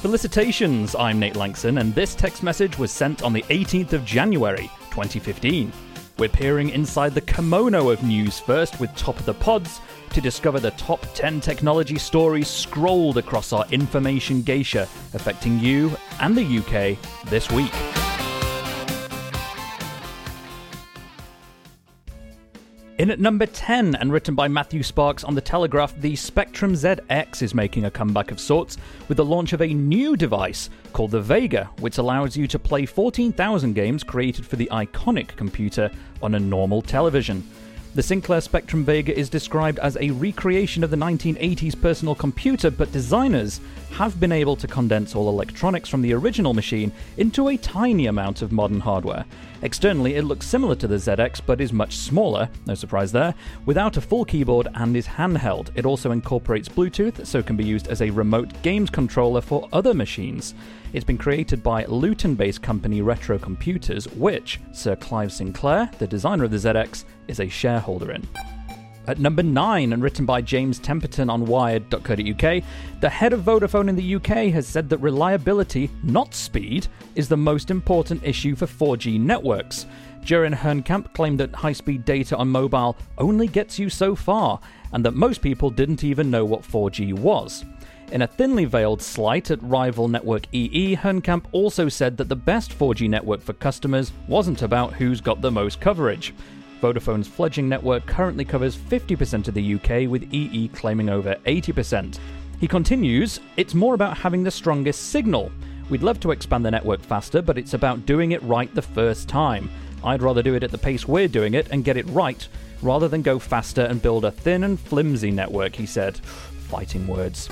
Felicitations, I'm Nate Lanxon, and this Tech's Message was sent on the 18th of January, 2015. We're peering inside the kimono of news first with Top of the Pods to discover the top 10 technology stories scrolled across our information geisha affecting you and the UK this week. In at number 10, and written by Matthew Sparks on The Telegraph, the Spectrum ZX is making a comeback of sorts with the launch of a new device called the Vega, which allows you to play 14,000 games created for the iconic computer on a normal television. The Sinclair Spectrum Vega is described as a recreation of the 1980s personal computer, but designers have been able to condense all electronics from the original machine into a tiny amount of modern hardware. Externally, it looks similar to the ZX but is much smaller, no surprise there, without a full keyboard and is handheld. It also incorporates Bluetooth, so can be used as a remote games controller for other machines. It's been created by Luton based company Retro Computers, which Sir Clive Sinclair, the designer of the ZX, is a shareholder in. At number 9, and written by James Temperton on Wired.co.uk, the head of Vodafone in the UK has said that reliability, not speed, is the most important issue for 4G networks. Jeroen Hoencamp claimed that high speed data on mobile only gets you so far, and that most people didn't even know what 4G was. In a thinly veiled slight at rival network EE, Hoencamp also said that the best 4G network for customers wasn't about who's got the most coverage. Vodafone's fledgling network currently covers 50% of the UK, with EE claiming over 80%. He continues, It's more about having the strongest signal. We'd love to expand the network faster, but it's about doing it right the first time. I'd rather do it at the pace we're doing it and get it right, rather than go faster and build a thin and flimsy network, he said. Fighting words.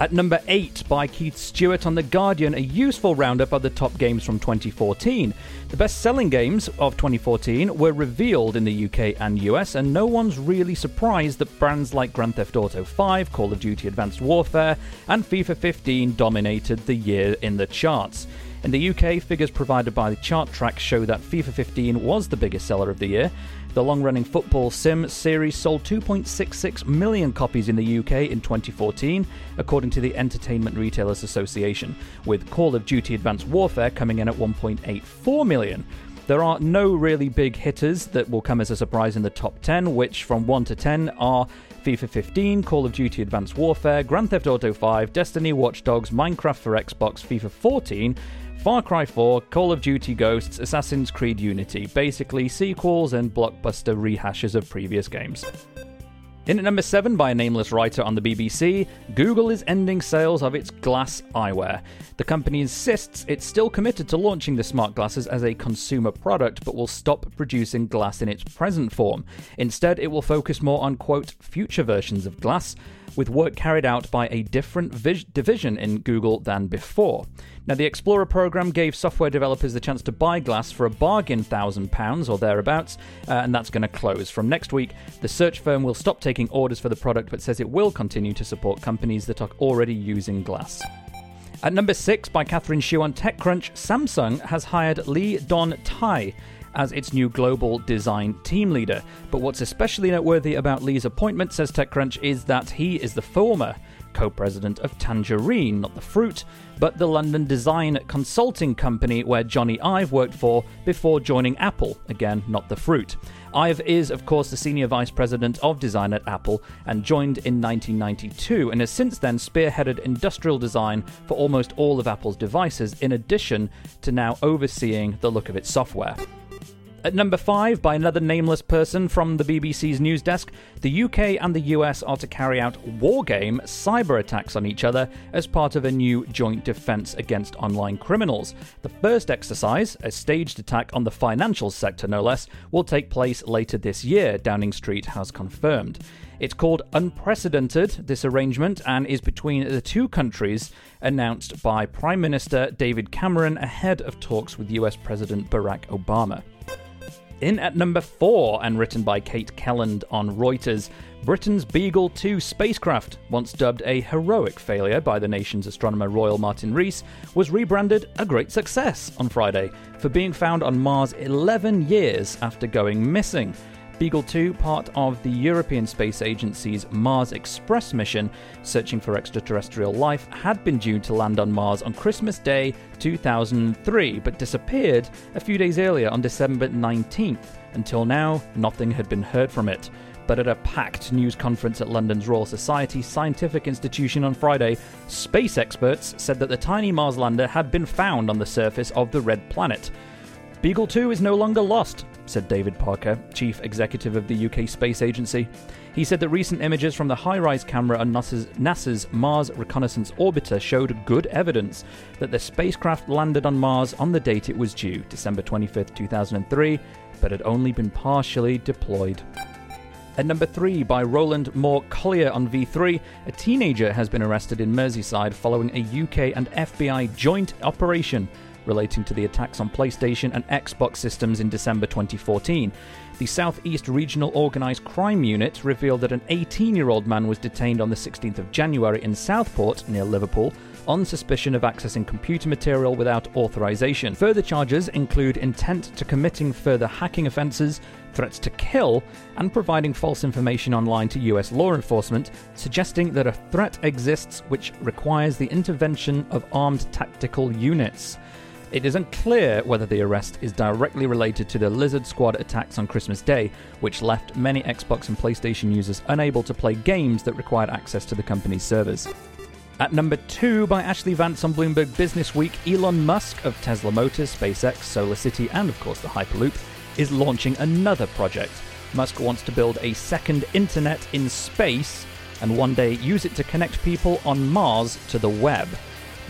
At number 8 by Keith Stuart on The Guardian, a useful roundup of the top games from 2014. The best selling games of 2014 were revealed in the UK and US, and no one's really surprised that brands like Grand Theft Auto 5, Call of Duty Advanced Warfare, and FIFA 15 dominated the year in the charts. In the UK, figures provided by the chart track show that FIFA 15 was the biggest seller of the year, the long running football sim series sold 2.66 million copies in the UK in 2014, according to the Entertainment Retailers Association, with Call of Duty Advanced Warfare coming in at 1.84 million. There are no really big hitters that will come as a surprise in the top 10, which from 1 to 10 are FIFA 15, Call of Duty Advanced Warfare, Grand Theft Auto 5, Destiny, Watch Dogs, Minecraft for Xbox, FIFA 14, Far Cry 4, Call of Duty Ghosts, Assassin's Creed Unity, basically sequels and blockbuster rehashes of previous games. In at number 7 by a nameless writer on the BBC, Google is ending sales of its glass eyewear. The company insists it's still committed to launching the smart glasses as a consumer product, but will stop producing glass in its present form. Instead, it will focus more on, quote, future versions of glass, with work carried out by a different vis- division in Google than before. Now, the Explorer program gave software developers the chance to buy glass for a bargain £1,000 or thereabouts, uh, and that's going to close. From next week, the search firm will stop taking orders for the product but says it will continue to support companies that are already using glass. At number 6, by Catherine Shu on TechCrunch, Samsung has hired Lee Don-tae as its new global design team leader. But what's especially noteworthy about Lee's appointment, says TechCrunch, is that he is the former co president of Tangerine, not the fruit, but the London design consulting company where Jony Ive worked for before joining Apple, again, not the fruit. Ive is, of course, the senior vice president of design at Apple and joined in 1992 and has since then spearheaded industrial design for almost all of Apple's devices, in addition to now overseeing the look of its software. At number five, by another nameless person from the BBC's news desk, the UK and the US are to carry out wargame cyber attacks on each other as part of a new joint defence against online criminals. The first exercise, a staged attack on the financial sector no less, will take place later this year, Downing Street has confirmed. It's called Unprecedented, this arrangement, and is between the two countries, announced by Prime Minister David Cameron ahead of talks with US President Barack Obama. In at number four, and written by Kate Kelland on Reuters, Britain's Beagle 2 spacecraft, once dubbed a heroic failure by the nation's astronomer Royal Martin Rees, was rebranded a great success on Friday for being found on Mars 11 years after going missing. Beagle 2, part of the European Space Agency's Mars Express mission, searching for extraterrestrial life, had been due to land on Mars on Christmas Day 2003, but disappeared a few days earlier on December 19th. Until now, nothing had been heard from it. But at a packed news conference at London's Royal Society Scientific Institution on Friday, space experts said that the tiny Mars lander had been found on the surface of the red planet. Beagle 2 is no longer lost, said David Parker, chief executive of the UK Space Agency. He said that recent images from the HiRISE camera on NASA's, NASA's, Mars Reconnaissance Orbiter showed good evidence that the spacecraft landed on Mars on the date it was due, December 25, 2003, but had only been partially deployed. At number 3, by Roland Moore-Colyer on V3, a teenager has been arrested in Merseyside following a UK and FBI joint operation relating to the attacks on PlayStation and Xbox systems in December 2014. The Southeast Regional Organised Crime Unit revealed that an 18 year old man was detained on the 16th of January in Southport, near Liverpool, on suspicion of accessing computer material without authorization. Further charges include intent to committing further hacking offences, threats to kill, and providing false information online to US law enforcement, suggesting that a threat exists which requires the intervention of armed tactical units. It is unclear whether the arrest is directly related to the Lizard Squad attacks on Christmas Day, which left many Xbox and PlayStation users unable to play games that required access to the company's servers. At number two, by Ashlee Vance on Bloomberg Business Week, Elon Musk of Tesla Motors, SpaceX, SolarCity, and of course the Hyperloop, is launching another project. Musk wants to build a second internet in space and one day use it to connect people on Mars to the web.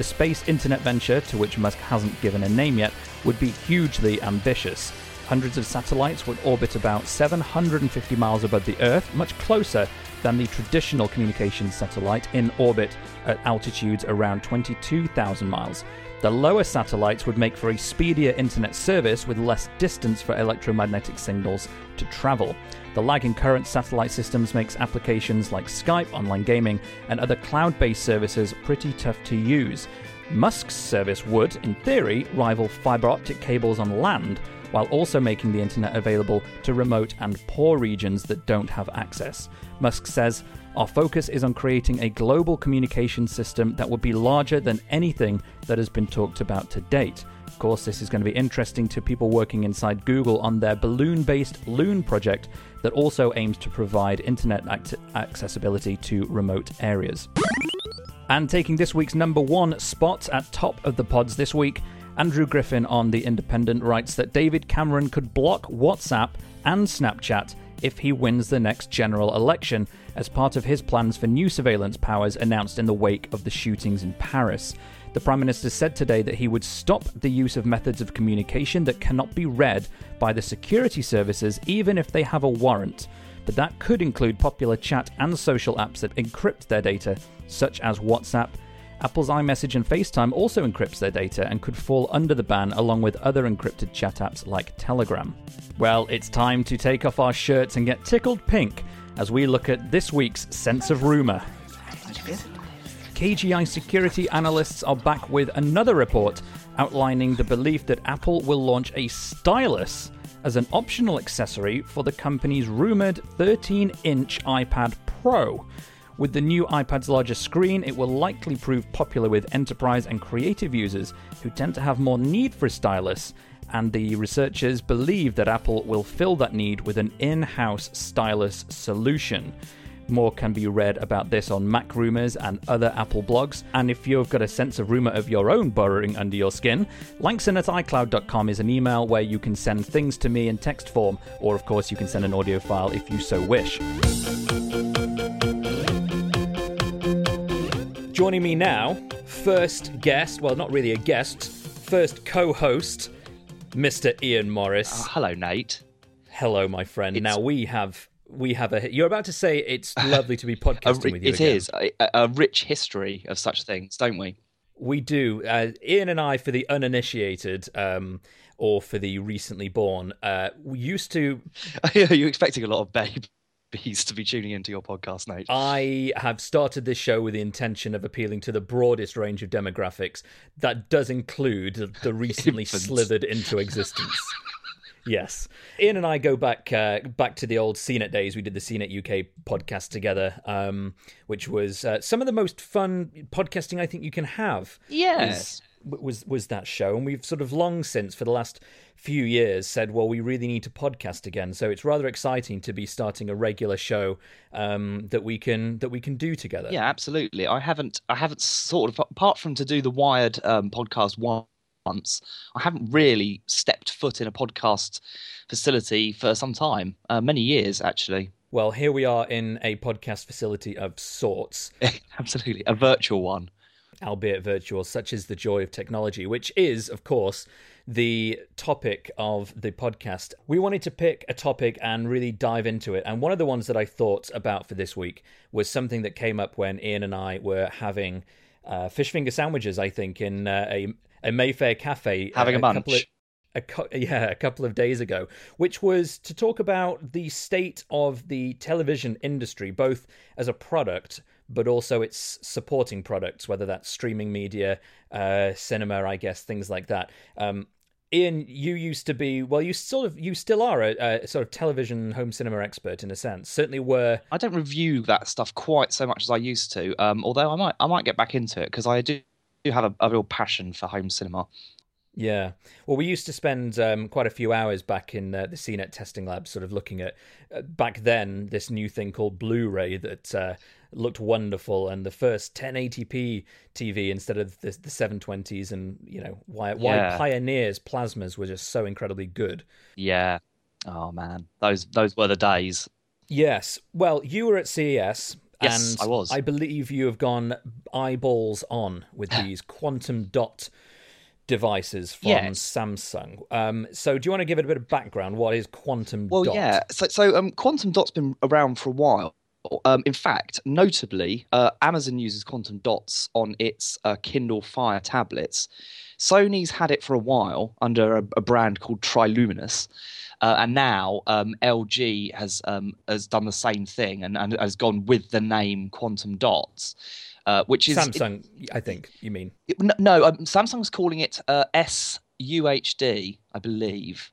The space internet venture, to which Musk hasn't given a name yet, would be hugely ambitious. Hundreds of satellites would orbit about 750 miles above the Earth, much closer than the traditional communications satellite in orbit at altitudes around 22,000 miles. The lower satellites would make for a speedier internet service with less distance for electromagnetic signals to travel. The lag in current satellite systems makes applications like Skype, online gaming, and other cloud based services pretty tough to use. Musk's service would, in theory, rival fiber optic cables on land, while also making the internet available to remote and poor regions that don't have access. Musk says, Our focus is on creating a global communication system that would be larger than anything that has been talked about to date. Course, this is going to be interesting to people working inside Google on their balloon based Loon project that also aims to provide internet act- accessibility to remote areas. And taking this week's number one spot at top of the pods this week, Andrew Griffin on The Independent writes that David Cameron could block WhatsApp and Snapchat if he wins the next general election as part of his plans for new surveillance powers announced in the wake of the shootings in Paris. The Prime Minister said today that he would stop the use of methods of communication that cannot be read by the security services, even if they have a warrant. But that could include popular chat and social apps that encrypt their data, such as WhatsApp. Apple's iMessage and FaceTime also encrypts their data and could fall under the ban along with other encrypted chat apps like Telegram. Well, it's time to take off our shirts and get tickled pink as we look at this week's Sense of Rumour. KGI security analysts are back with another report outlining the belief that Apple will launch a stylus as an optional accessory for the company's rumored 13 inch iPad Pro. With the new iPad's larger screen, it will likely prove popular with enterprise and creative users who tend to have more need for a stylus, and the researchers believe that Apple will fill that need with an in house stylus solution. More can be read about this on Mac Rumors and other Apple blogs. And if you've got a sense of rumor of your own burrowing under your skin, Lanxon at iCloud.com is an email where you can send things to me in text form, or of course, you can send an audio file if you so wish. Joining me now, first guest, well, not really a guest, first co host, Mr. Ian Morris. Oh, hello, Nate. Hello, my friend. It's... Now we have we have a. You're about to say it's lovely to be podcasting a, with you. It again. is a, a, rich history of such things, don't we? We do. Uh, Ian and I, for the uninitiated um, or for the recently born, uh, we used to. Are you expecting a lot of babies to be tuning into your podcast, Nate? I have started this show with the intention of appealing to the broadest range of demographics. That does include the recently slithered into existence. Yes, Ian and I go back uh, back to the old CNET days. We did the CNET UK podcast together, um, which was uh, some of the most fun podcasting I think you can have. Yes, was, was was that show, and we've sort of long since, for the last few years, said, well, we really need to podcast again. So it's rather exciting to be starting a regular show um, that we can that we can do together. Yeah, absolutely. I haven't I haven't sort of apart from to do the Wired um, podcast one I haven't really stepped foot in a podcast facility for some time, uh, many years actually. Well, here we are in a podcast facility of sorts. Absolutely, a virtual one. Albeit virtual, such is the joy of technology, which is, of course, the topic of the podcast. We wanted to pick a topic and really dive into it. And one of the ones that I thought about for this week was something that came up when Ian and I were having uh, fish finger sandwiches, I think, in uh, a a Mayfair cafe having a, a munch. A, yeah, a couple of days ago, which was to talk about the state of the television industry, both as a product, but also its supporting products, whether that's streaming media, uh, cinema, I guess, things like that. Um, Ian, you used to be well. You still have, you still are a, a, sort of television home cinema expert in a sense. Certainly were. I don't review that stuff quite so much as I used to. Um, although I might I might get back into it because I do do have a, a, real passion for home cinema. Yeah. Well, we used to spend um, quite a few hours back in uh, the CNET testing lab, sort of looking at, uh, back then, this new thing called Blu ray that uh, looked wonderful and the first 1080p TV instead of the, the 720s, and, you know, why, why yeah. Pioneer's plasmas were just so incredibly good. Yeah. Oh, man. Those, those were the days. Yes. Well, you were at CES Yes, and I was. I believe you have gone eyeballs on with these quantum dot devices from yes. Samsung. Um, so, do you want to give it a bit of background? What is quantum well, dot? yeah. So, so um, quantum dot's been around for a while. Um, in fact, notably, uh, Amazon uses quantum dots on its uh, Kindle Fire tablets. Sony's had it for a while under a, a brand called Triluminos. Uh, and now um, LG has um, has done the same thing and, and has gone with the name Quantum Dots. Uh, which is Samsung, it, I think you mean. It, no, um, Samsung's calling it uh, SUHD, I believe.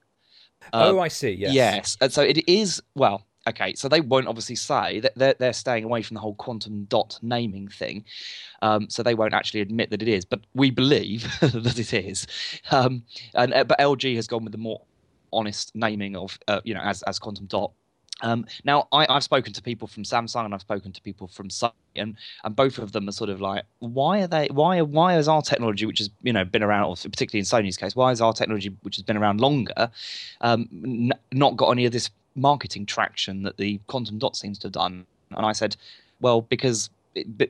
oh, I see. Yes. Yes, and so it is. Well, okay, so they won't obviously say that they're, they're staying away from the whole quantum dot naming thing. Um, so they won't actually admit that it is, but we believe that it is. Um, and uh, but LG has gone with the more honest naming of uh, you know as as quantum dot um, now, I, have spoken to people from Samsung and I've spoken to people from Sony, and, and both of them are sort of like, why are they? Why why is our technology, which has you know been around, particularly in Sony's case, why is our technology, which has been around longer, um, n- not got any of this marketing traction that the quantum dot seems to have done? And I said, well, because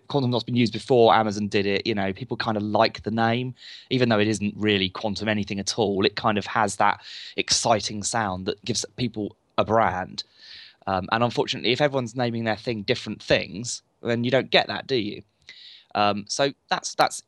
quantum dot's been used before amazon did it you know people kind of like the name. Even though it isn't really quantum anything at all it kind of has that exciting sound that gives people a brand. Um, and unfortunately if everyone's naming their thing different things then you don't get that do you? Um, so that's that's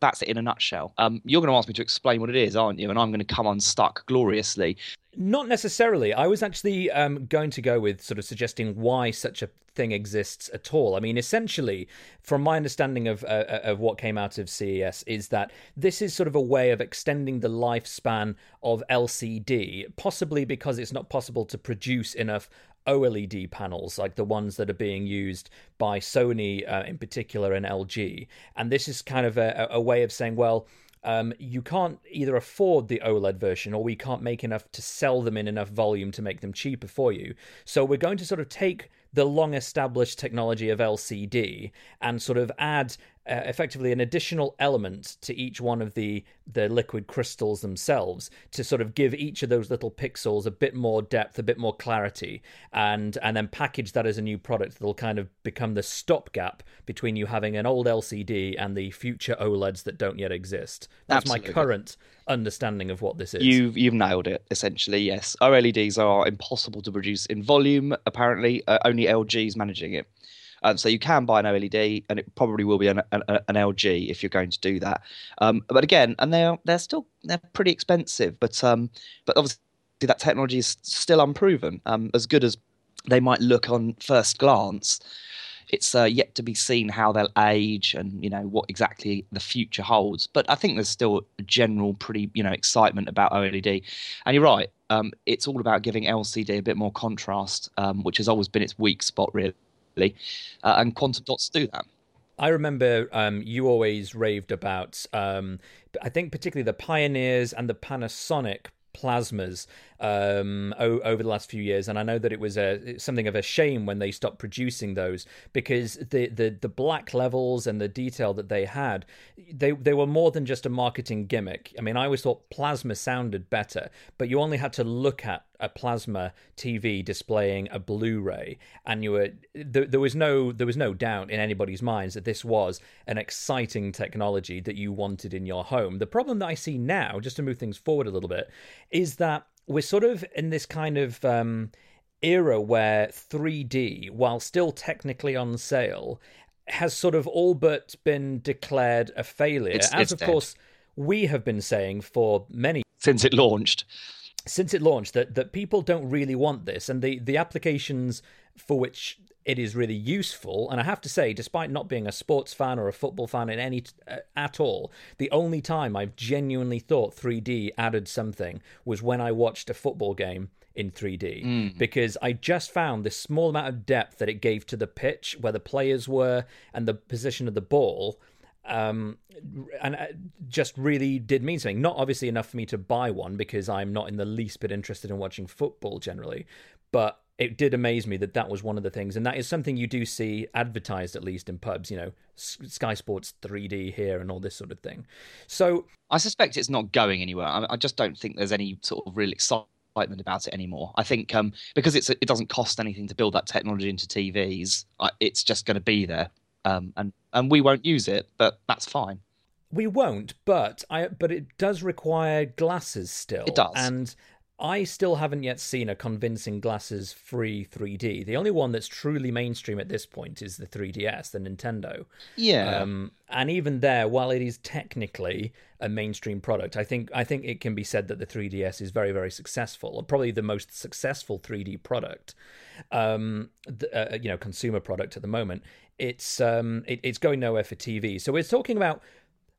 that's it in a nutshell. Um, you're going to ask me to explain what it is, aren't you? And I'm going to come unstuck gloriously. Not necessarily. I was actually um, going to go with sort of suggesting why such a thing exists at all. I mean, essentially, from my understanding of uh, uh of what came out of CES, is that this is sort of a way of extending the lifespan of LCD, possibly because it's not possible to produce enough OLED panels, like the ones that are being used by Sony uh, in particular and LG. And this is kind of a, a way of saying, well, um, you can't either afford the OLED version or we can't make enough to sell them in enough volume to make them cheaper for you. So we're going to sort of take the long established technology of LCD and sort of add uh, effectively an additional element to each one of the the liquid crystals themselves to sort of give each of those little pixels a bit more depth, a bit more clarity, and and then package that as a new product that'll kind of become the stopgap between you having an old LCD and the future OLEDs that don't yet exist. That's Absolutely. my current understanding of what this is. You've you've nailed it. Essentially, yes. OLEDs are impossible to produce in volume. Apparently, uh, only LG is managing it. Um, so you can buy an OLED, and it probably will be an, an, an LG if you're going to do that. Um, but again, and they're they're still they're pretty expensive, but um, but obviously that technology is still unproven. Um, as good as they might look on first glance, it's uh, yet to be seen how they'll age and you know what exactly the future holds. But I think there's still a general pretty you know excitement about OLED. And you're right, um, it's all about giving LCD a bit more contrast, um, which has always been its weak spot really uh, and quantum dots do that. I remember um, you always raved about, um, I think particularly the Pioneers and the Panasonic plasmas um, o- over the last few years, and I know that it was a something of a shame when they stopped producing those because the, the the black levels and the detail that they had, they they were more than just a marketing gimmick. I mean, I always thought plasma sounded better, but you only had to look at a plasma TV displaying a Blu-ray, and you were there, there was no there was no doubt in anybody's minds that this was an exciting technology that you wanted in your home. The problem that I see now, just to move things forward a little bit, is that we're sort of in this kind of um, era where 3D, while still technically on sale, has sort of all but been declared a failure. It's, As it's of dead. course we have been saying for many since it launched. Since it launched, that that people don't really want this, and the the applications for which it is really useful. And I have to say, despite not being a sports fan or a football fan in any uh, at all, the only time I've genuinely thought 3D added something was when I watched a football game in 3D mm. because I just found this small amount of depth that it gave to the pitch, where the players were, and the position of the ball. Um, and uh, just really did mean something. Not obviously enough for me to buy one because I'm not in the least bit interested in watching football generally, but it did amaze me that that was one of the things, and that is something you do see advertised at least in pubs. You know, Sky Sports 3D here and all this sort of thing. So I suspect it's not going anywhere. I, just don't think there's any sort of real excitement about it anymore. I think um, because it's it doesn't cost anything to build that technology into TVs, it's just going to be there, um, and and we won't use it, but that's fine. We won't, but I but it does require glasses still. It does, and I still haven't yet seen a convincing glasses free 3D. The only one that's truly mainstream at this point is the 3DS, the Nintendo. Yeah. Um, and even there, while it is technically a mainstream product, I think I think it can be said that the 3DS is very very successful, probably the most successful 3D product, um, the, uh, you know, consumer product at the moment. It's um, it, it's going nowhere for TV. So we're talking about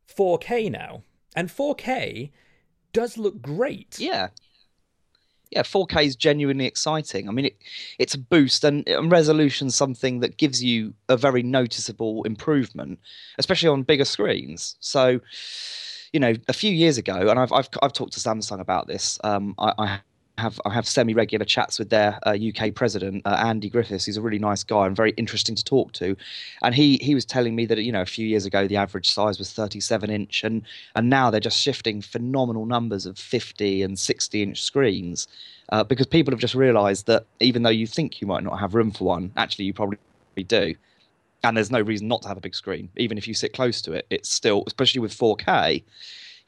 4K now, and 4K does look great. Yeah yeah, 4K is genuinely exciting. I mean, it, it's a boost and, and resolution something that gives you a very noticeable improvement, especially on bigger screens. So, you know, a few years ago, and I've I've, I've talked to Samsung about this. Um, I, I have I have semi regular chats with their uh, UK president uh, Andy Griffiths. He's a really nice guy and very interesting to talk to. And he he was telling me that you know a few years ago the average size was 37 inch, and and now they're just shifting phenomenal numbers of 50 and 60 inch screens. Uh, because people have just realised that even though you think you might not have room for one, actually you probably do and there's no reason not to have a big screen even if you sit close to it it's still especially with 4k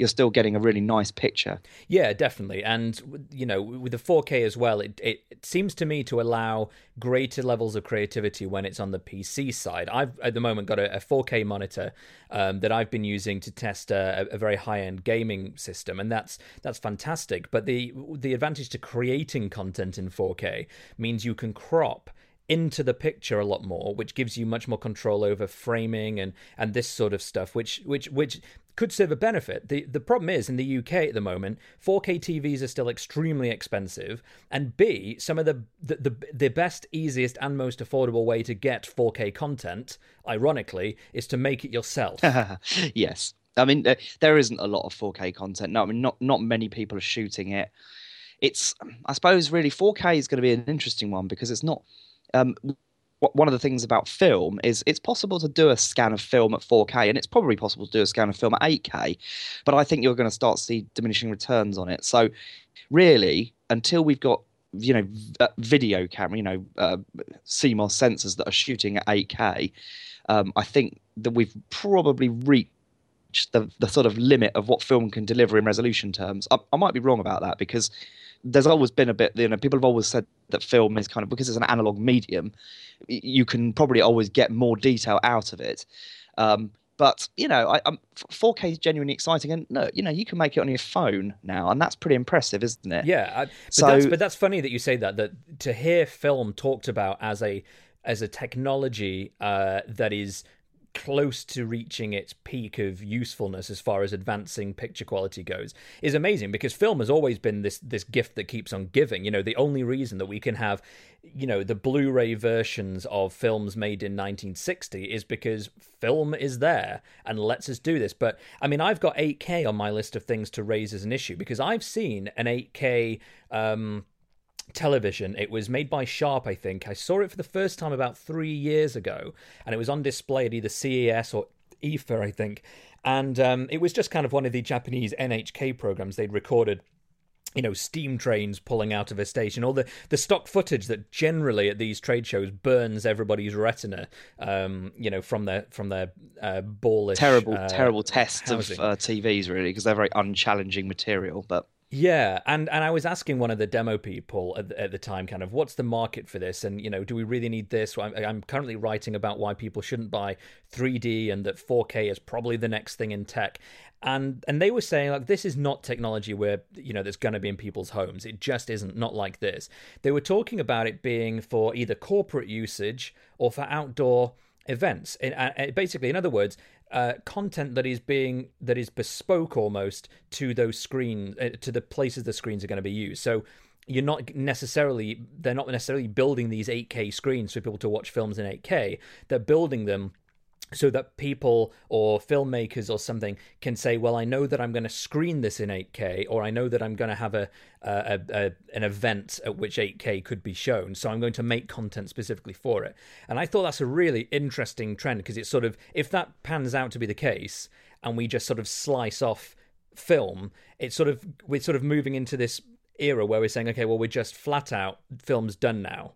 you're still getting a really nice picture. Yeah, definitely. And you know, with the 4K as well, it, it, it seems to me to allow greater levels of creativity when it's on the PC side. I've at the moment got a, a 4K monitor um, that I've been using to test a, a very high-end gaming system, and that's that's fantastic. But the the advantage to creating content in 4K means you can crop into the picture a lot more, which gives you much more control over framing and and this sort of stuff, which which which could serve a benefit. The the problem is in the UK at the moment, 4K TVs are still extremely expensive, and B, some of the the the, the best, easiest, and most affordable way to get 4K content, ironically, is to make it yourself. yes. I mean, there isn't a lot of 4K content. No, I mean, not not many people are shooting it. It's, I suppose, really 4K is going to be an interesting one because it's not um, one of the things about film is it's possible to do a scan of film at 4K, and it's probably possible to do a scan of film at 8K, but I think you're going to start to see diminishing returns on it. So, really, until we've got you know uh, video camera, you know uh, CMOS sensors that are shooting at 8K, um, I think that we've probably reached the the sort of limit of what film can deliver in resolution terms. I, I might be wrong about that because there's always been a bit you know people have always said that film is kind of because it's an analog medium you can probably always get more detail out of it. Um, but you know I, I'm, 4k is genuinely exciting and no you know you can make it on your phone now and that's pretty impressive isn't it? Yeah I, but, so, that's, but that's funny that you say that that to hear film talked about as a as a technology uh, that is close to reaching its peak of usefulness as far as advancing picture quality goes is amazing because film has always been this this gift that keeps on giving. You know the only reason that we can have you know the blu-ray versions of films made in 1960 is because film is there and lets us do this. But i mean i've got 8k on my list of things to raise as an issue because i've seen an 8k um television. It was made by Sharp, I think. I saw it for the first time about three years ago, and it was on display at either CES or IFA, I think. And um, it was just kind of one of the Japanese NHK programs they'd recorded you know, steam trains pulling out of a station, all the, the stock footage that generally at these trade shows burns everybody's retina, um, you know, from their from their uh, ballish, terrible, uh, terrible tests housing. of uh, TVs, really, because they're very unchallenging material. But yeah, and and I was asking one of the demo people at the, at the time, kind of, what's the market for this, and you know, do we really need this? I'm, I'm currently writing about why people shouldn't buy 3D and that 4K is probably the next thing in tech, and and they were saying like this is not technology where you know that's going to be in people's homes. It just isn't. Not like this. They were talking about it being for either corporate usage or for outdoor events. Basically, in other words, uh, content that is being that is bespoke almost to those screens, uh, to the places the screens are going to be used. So you're not necessarily they're not necessarily building these 8K screens for people to watch films in 8K. They're building them so that people or filmmakers or something can say, well, I know that I'm going to screen this in 8K, or I know that I'm going to have a, a, a, an event at which 8K could be shown, so I'm going to make content specifically for it. And I thought that's a really interesting trend because it's sort of if that pans out to be the case, and we just sort of slice off film, it's sort of we're sort of moving into this era where we're saying, okay, well, we're just flat out films done now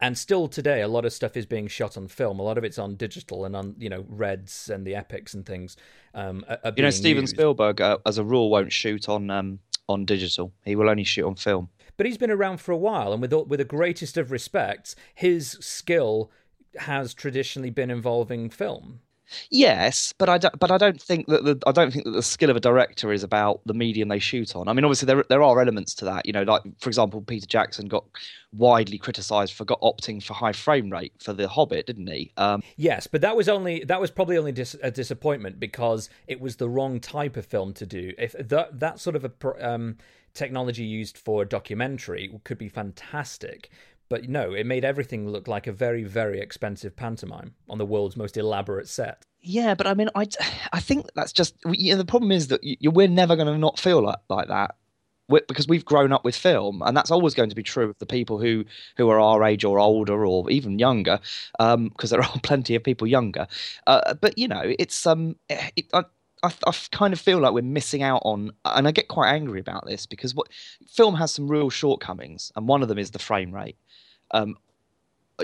and still today a lot of stuff is being shot on film. A lot of it's on digital and on you know reds and the epics and things um, are, are you know steven used. spielberg uh, as a rule won't shoot on um, on digital. He will only shoot on film. But he's been around for a while and with with the greatest of respects his skill has traditionally been involving film Yes, but I don't, but I don't think that the I don't think that the skill of a director is about the medium they shoot on. I mean, obviously there there are elements to that. You know, like for example, Peter Jackson got widely criticised for got opting for high frame rate for The Hobbit, didn't he? Um, yes, but that was only that was probably only dis- a disappointment because it was the wrong type of film to do. If that that sort of a um, technology used for a documentary could be fantastic, but no, it made everything look like a very, very expensive pantomime on the world's most elaborate set. Yeah, but I mean, I, I think that's just you know, the problem is that you, we're never going to not feel like, like that we're, because we've grown up with film, and that's always going to be true of the people who who are our age or older or even younger, because um, there are plenty of people younger. Uh, but you know, it's um, it, I, I, I, kind of feel like we're missing out on, and I get quite angry about this because what film has some real shortcomings, and one of them is the frame rate um,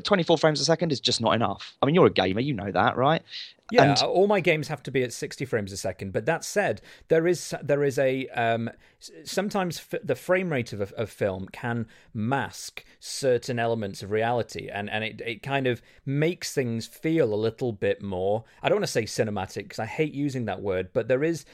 24 frames a second is just not enough. I mean, you're a gamer, you know that, right? Yeah, and... all my games have to be at 60 frames a second. But that said, there is there is a um, sometimes f- the frame rate of a of film can mask certain elements of reality, and and it it kind of makes things feel a little bit more. I don't want to say cinematic because I hate using that word, but there is.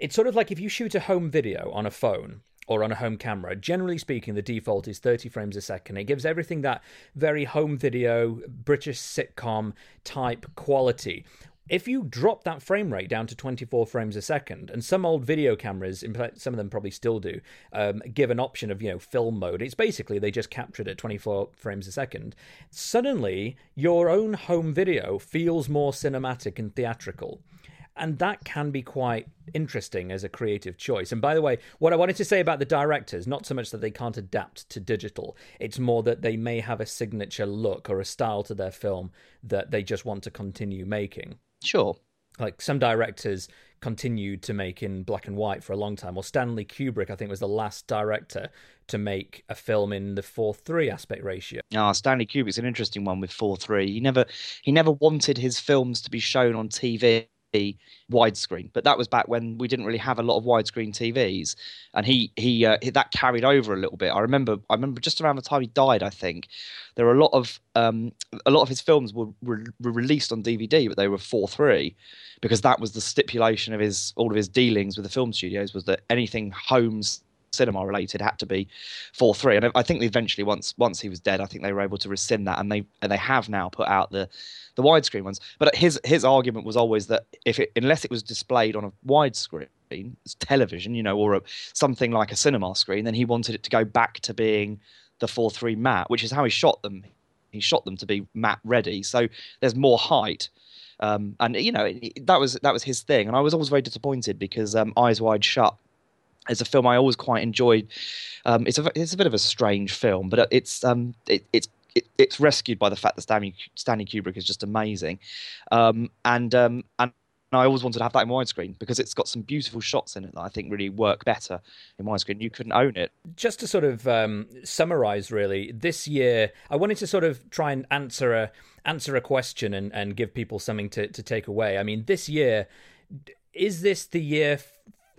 It's sort of like if you shoot a home video on a phone or on a home camera. Generally speaking, the default is 30 frames a second. It gives everything that very home video, British sitcom type quality. If you drop that frame rate down to 24 frames a second, and some old video cameras, some of them probably still do, um, give an option of you know film mode. It's basically they just captured at 24 frames a second. Suddenly, your own home video feels more cinematic and theatrical and that can be quite interesting as a creative choice. And by the way, what I wanted to say about the directors, not so much that they can't adapt to digital, it's more that they may have a signature look or a style to their film that they just want to continue making. Sure. Like some directors continued to make in black and white for a long time. Or Stanley Kubrick, I think, was the last director to make a film in the four three aspect ratio. Ah, oh, Stanley Kubrick's an interesting one with four three. He never he never wanted his films to be shown on TV widescreen, but that was back when we didn't really have a lot of widescreen TVs, and he he, uh, that carried over a little bit. I remember I remember just around the time he died, I think there were a lot of um, a lot of his films were, were, released on DVD, but they were four three because that was the stipulation of his all of his dealings with the film studios was that anything homes cinema related had to be four three. And I think eventually once once he was dead, I think they were able to rescind that, and they and they have now put out the the widescreen ones. But his his argument was always that if it unless it was displayed on a widescreen television, you know, or a, something like a cinema screen, then he wanted it to go back to being the four three matte, which is how he shot them. He shot them to be matte ready, so there's more height. Um, and you know that was that was his thing, and I was always very disappointed because um, Eyes Wide Shut is a film I always quite enjoyed. Um, it's a it's a bit of a strange film, but it's um, it, it's it, it's rescued by the fact that Stanley, Stanley Kubrick is just amazing, um, and um, and I always wanted to have that in widescreen because it's got some beautiful shots in it that I think really work better in widescreen. You couldn't own it. Just to sort of um, summarize, really, this year I wanted to sort of try and answer a answer a question and, and give people something to, to take away. I mean, this year is this the year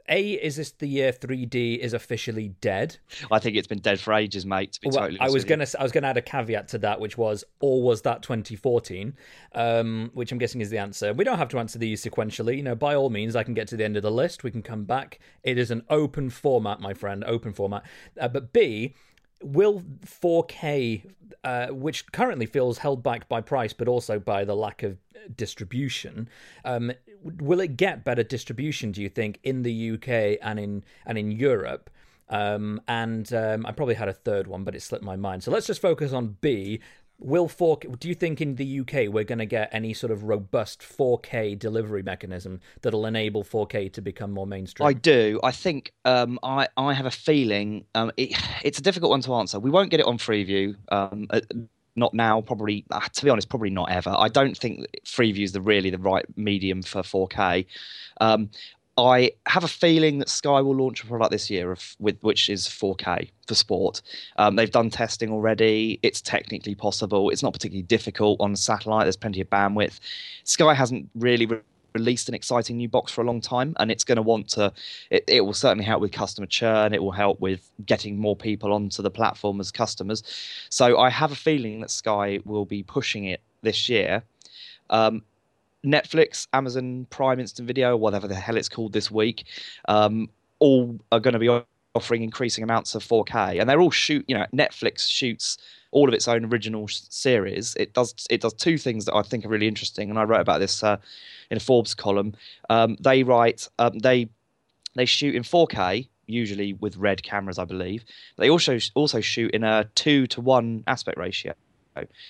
a, is this the year 3D is officially dead? I think it's been dead for ages, mate. To be well, totally I was gonna, I was gonna add a caveat to that, which was, or was that 2014? Um, which I'm guessing is the answer. We don't have to answer these sequentially. You know, by all means, I can get to the end of the list. We can come back. It is an open format, my friend, open format. Uh, but B, will 4K, uh, which currently feels held back by price, but also by the lack of distribution, um, will it get better distribution? Do you think in the UK and in and in Europe? Um, and um, I probably had a third one, but it slipped my mind. So let's just focus on B. Will 4K, do you think in the UK we're going to get any sort of robust 4K delivery mechanism that'll enable 4K to become more mainstream? I do. I think um, I I have a feeling um, it, it's a difficult one to answer. We won't get it on Freeview. Um, not now, probably uh, to be honest, probably not ever. I don't think Freeview is the really the right medium for 4K. Um, I have a feeling that Sky will launch a product this year of, with which is 4K for sport. Um, they've done testing already. It's technically possible. It's not particularly difficult on satellite. There's plenty of bandwidth. Sky hasn't really re- released an exciting new box for a long time, and it's going to want to. It, it, will certainly help with customer churn. It will help with getting more people onto the platform as customers. So I have a feeling that Sky will be pushing it this year. Um, Netflix, Amazon Prime Instant Video, whatever the hell it's called this week, um, all are going to be offering increasing amounts of 4K, and they're all shoot. You know, Netflix shoots all of its own original series. It does it does two things that I think are really interesting, and I wrote about this uh, in a Forbes column. Um, they write um, they they shoot in 4K usually with red cameras, I believe. They also also shoot in a two to one aspect ratio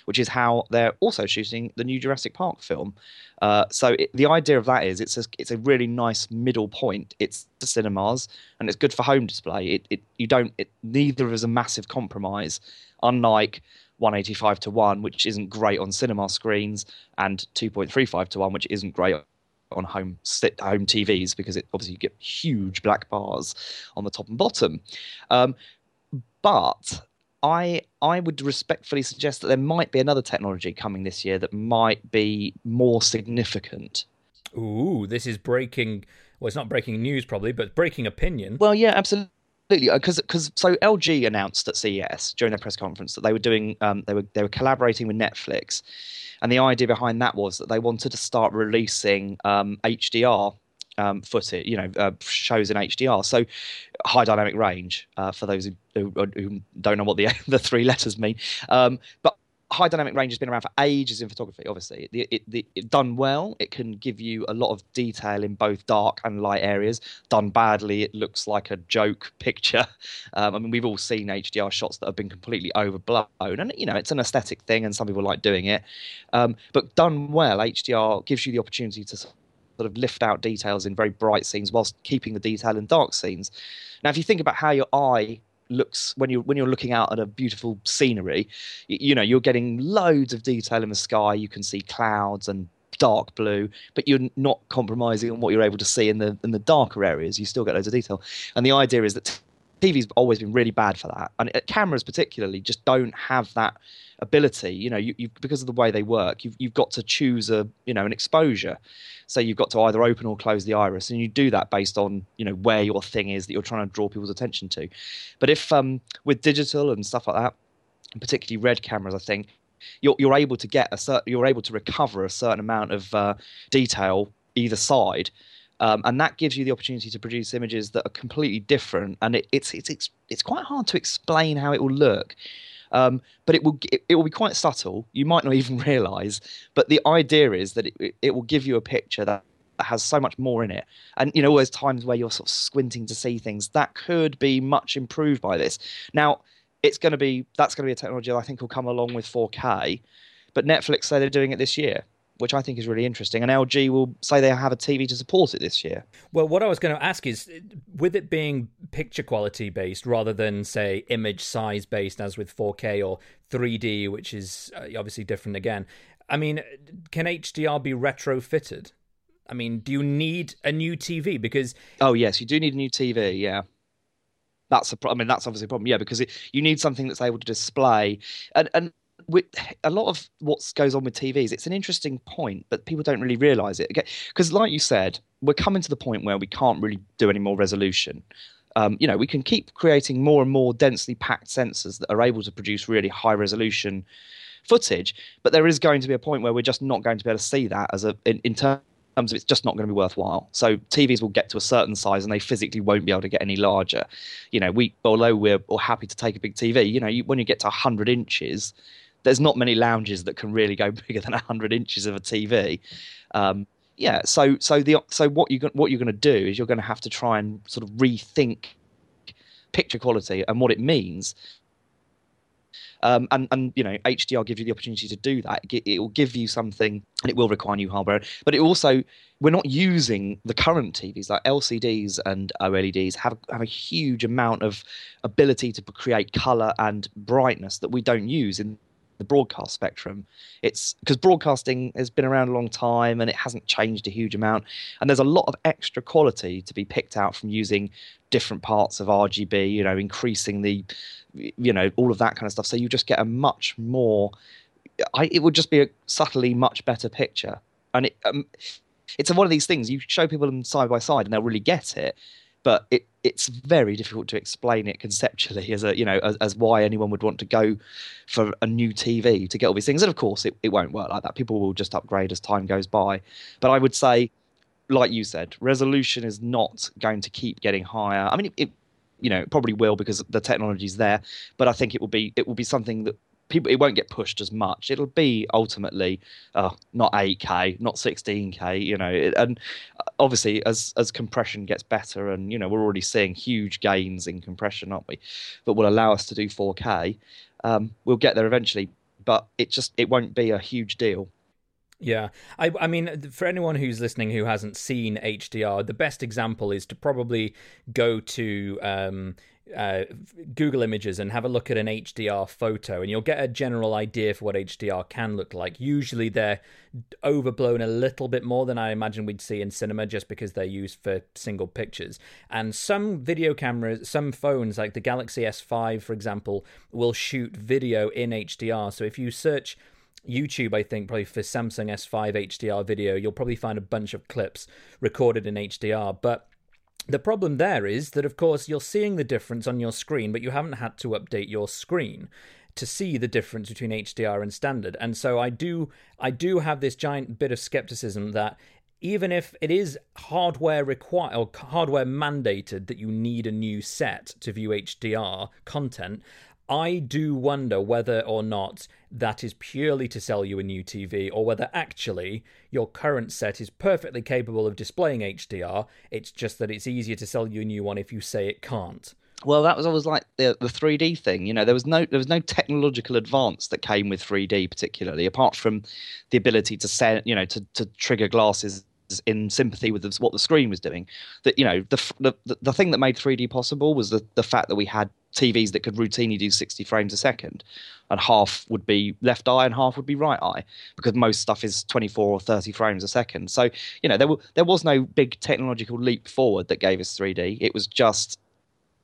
which is how they're also shooting the new Jurassic Park film. Uh, so it, the idea of that is it's a, it's a really nice middle point. It's the cinemas and it's good for home display. It, it you don't it, neither is a massive compromise, unlike 185 to 1 which isn't great on cinema screens and 2.35 to 1 which isn't great on home home TVs because it obviously you get huge black bars on the top and bottom. Um, but I I would respectfully suggest that there might be another technology coming this year that might be more significant. Ooh, this is breaking. Well, it's not breaking news probably, but breaking opinion. Well, yeah, absolutely. Because because so LG announced at CES during their press conference that they were doing um, they were they were collaborating with Netflix, and the idea behind that was that they wanted to start releasing um, HDR um, footage, you know, uh, shows in HDR. So high dynamic range uh, for those who, who, don't know what the the three letters mean. Um, but high dynamic range has been around for ages in photography. Obviously, it, it, it, it, done well, it can give you a lot of detail in both dark and light areas. Done badly, it looks like a joke picture. Um, I mean, we've all seen HDR shots that have been completely overblown, and you know, it's an aesthetic thing, and some people like doing it. Um, but done well, HDR gives you the opportunity to of lift out details in very bright scenes whilst keeping the detail in dark scenes. Now, if you think about how your eye looks when you're when you're looking out at a beautiful scenery, you, you know you're getting loads of detail in the sky. You can see clouds and dark blue, but you're not compromising on what you're able to see in the in the darker areas. You still get loads of detail. And the idea is that TV's always been really bad for that, and cameras particularly just don't have that ability. You know, you, you because of the way they work, you've you've got to choose a you know an exposure. So you've got to either open or close the iris, and you do that based on you know where your thing is that you're trying to draw people's attention to. But if um, with digital and stuff like that, and particularly red cameras, I think you're you're able to get a certain you're able to recover a certain amount of uh, detail either side. Um, and that gives you the opportunity to produce images that are completely different, and it, it's, it's it's quite hard to explain how it will look. Um, but it will it, it, will be quite subtle. You might not even realise. But the idea is that it, it will give you a picture that has so much more in it. And you know, those times where you're sort of squinting to see things, that could be much improved by this. Now, it's going to be that's going to be a technology that I think will come along with 4K. But Netflix say they're doing it this year which I think is really interesting. And LG will say they have a TV to support it this year. Well, what I was going to ask is with it being picture quality based rather than, say, image size based, as with 4K or 3D, which is uh, obviously different again. I mean, can HDR be retrofitted? I mean, do you need a new TV? Because oh yes, you do need a new TV. Yeah, that's a problem. I mean, that's obviously a problem. Yeah, because it, you need something that's able to display and and a lot of what goes on with TVs, it's an interesting point, but people don't really realize it. Because, like you said, we're coming to the point where we can't really do any more resolution. Um, you know, we can keep creating more and more densely packed sensors that are able to produce really high resolution footage, but there is going to be a point where we're just not going to be able to see that as a in, in terms of it's just not going to be worthwhile. So TVs will get to a certain size and they physically won't be able to get any larger. You know, we although we're all happy to take a big TV, you know, you, when you get to 100 inches, there's not many lounges that can really go bigger than 100 inches of a TV. Um, yeah, so so the so what you what you're going to do is you're going to have to try and sort of rethink picture quality and what it means. Um, and and you know HDR gives you the opportunity to do that. It, will give you something, and it will require new hardware. But it also we're not using the current TVs like LCDs and OLEDs have have a huge amount of ability to create color and brightness that we don't use in the broadcast spectrum. It's because broadcasting has been around a long time and it hasn't changed a huge amount. And there's a lot of extra quality to be picked out from using different parts of RGB, you know, increasing the, you know, all of that kind of stuff. So you just get a much more, I, it would just be a subtly much better picture. And it, um, it's one of these things you show people them side by side and they'll really get it but it, it's very difficult to explain it conceptually as a you know as, as, why anyone would want to go for a new TV to get all these things. And of course, it, it won't work like that. People will just upgrade as time goes by. But I would say, like you said, resolution is not going to keep getting higher. I mean, it, it you know, it probably will because the technology's there. But I think it will be it will be something that people it won't get pushed as much. It'll be ultimately uh, not 8K, not 16K, you know. And uh, obviously, as as compression gets better, and you know, we're already seeing huge gains in compression, aren't we? That will allow us to do 4K. Um, we'll get there eventually, but it just it won't be a huge deal. Yeah, I, I mean, for anyone who's listening who hasn't seen HDR, the best example is to probably go to um, uh, Google Images and have a look at an HDR photo, and you'll get a general idea for what HDR can look like. Usually, they're overblown a little bit more than I imagine we'd see in cinema, just because they're used for single pictures. And some video cameras, some phones, like the Galaxy S5, for example, will shoot video in HDR. So if you search YouTube, I think, probably for Samsung S5 HDR video, you'll probably find a bunch of clips recorded in HDR. But the problem there is that, of course, you're seeing the difference on your screen, but you haven't had to update your screen to see the difference between HDR and standard. And so I do, I do have this giant bit of skepticism that even if it is hardware required or hardware mandated that you need a new set to view HDR content, I do wonder whether or not that is purely to sell you a new TV or whether actually your current set is perfectly capable of displaying HDR. It's just that it's easier to sell you a new one if you say it can't. Well, that was always like the the 3D thing. You know, there was no there was no technological advance that came with 3D particularly, apart from the ability to send you know to to trigger glasses in sympathy with what the screen was doing. That you know the, the the thing that made 3D possible was the the fact that we had TVs that could routinely do 60 frames a second, and half would be left eye and half would be right eye because most stuff is 24 or 30 frames a second. So you know there were, there was no big technological leap forward that gave us 3D. It was just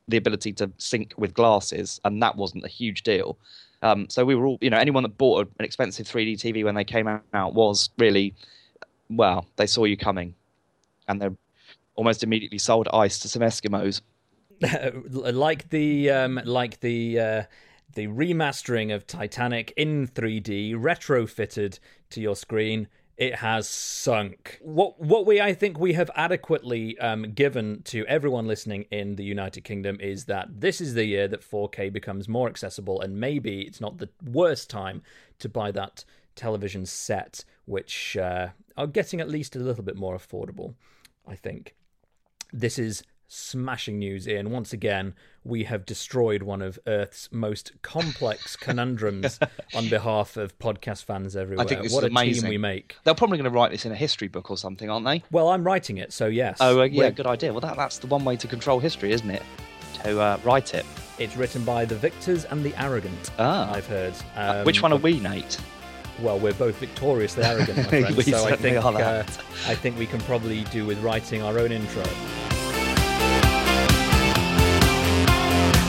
the ability to sync with glasses, and that wasn't a huge deal. Um, so we were all, you know, anyone that bought an expensive 3D TV when they came out was really, well, they saw you coming, and they almost immediately sold ice to some Eskimos. like the um, like the uh, the remastering of Titanic in 3D, retrofitted to your screen it has sunk. What what we I think we have adequately um, given to everyone listening in the United Kingdom is that this is the year that 4K becomes more accessible, and maybe it's not the worst time to buy that television set, which uh, are getting at least a little bit more affordable. I think this is smashing news, Ian. Once again, we have destroyed one of Earth's most complex conundrums on behalf of podcast fans everywhere. I think this what is a amazing. team we make. They're probably going to write this in a history book or something, aren't they? Well, I'm writing it, so yes. Oh, uh, yeah, We're- good idea. Well, that, that's the one way to control history, isn't it? To uh, write it. It's written by the victors and the arrogant. Ah. I've heard. Uh, Um, Which one are we, Nate? Well, we're both victoriously arrogant, my friend. So I think uh. I think we can probably do with writing our own intro.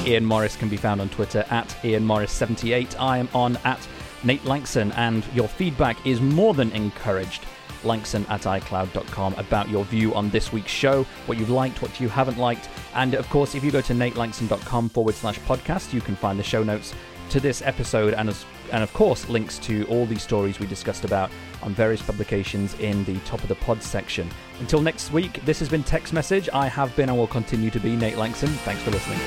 Ian Morris can be found on Twitter at Ian Morris78. I am on at Nate Lanxon, and your feedback is more than encouraged. Lanxon at iCloud.com about your view on this week's show, what you've liked, what you haven't liked. And of course, if you go to natelanxon.com forward slash podcast, you can find the show notes to this episode and, as, and of course, links to all these stories we discussed about on various publications in the top of the pod section. Until next week, this has been Tech's Message. I have been and will continue to be Nate Lanxon. Thanks for listening.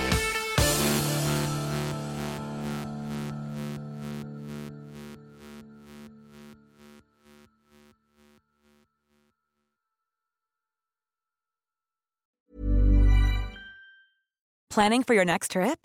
Planning for your next trip?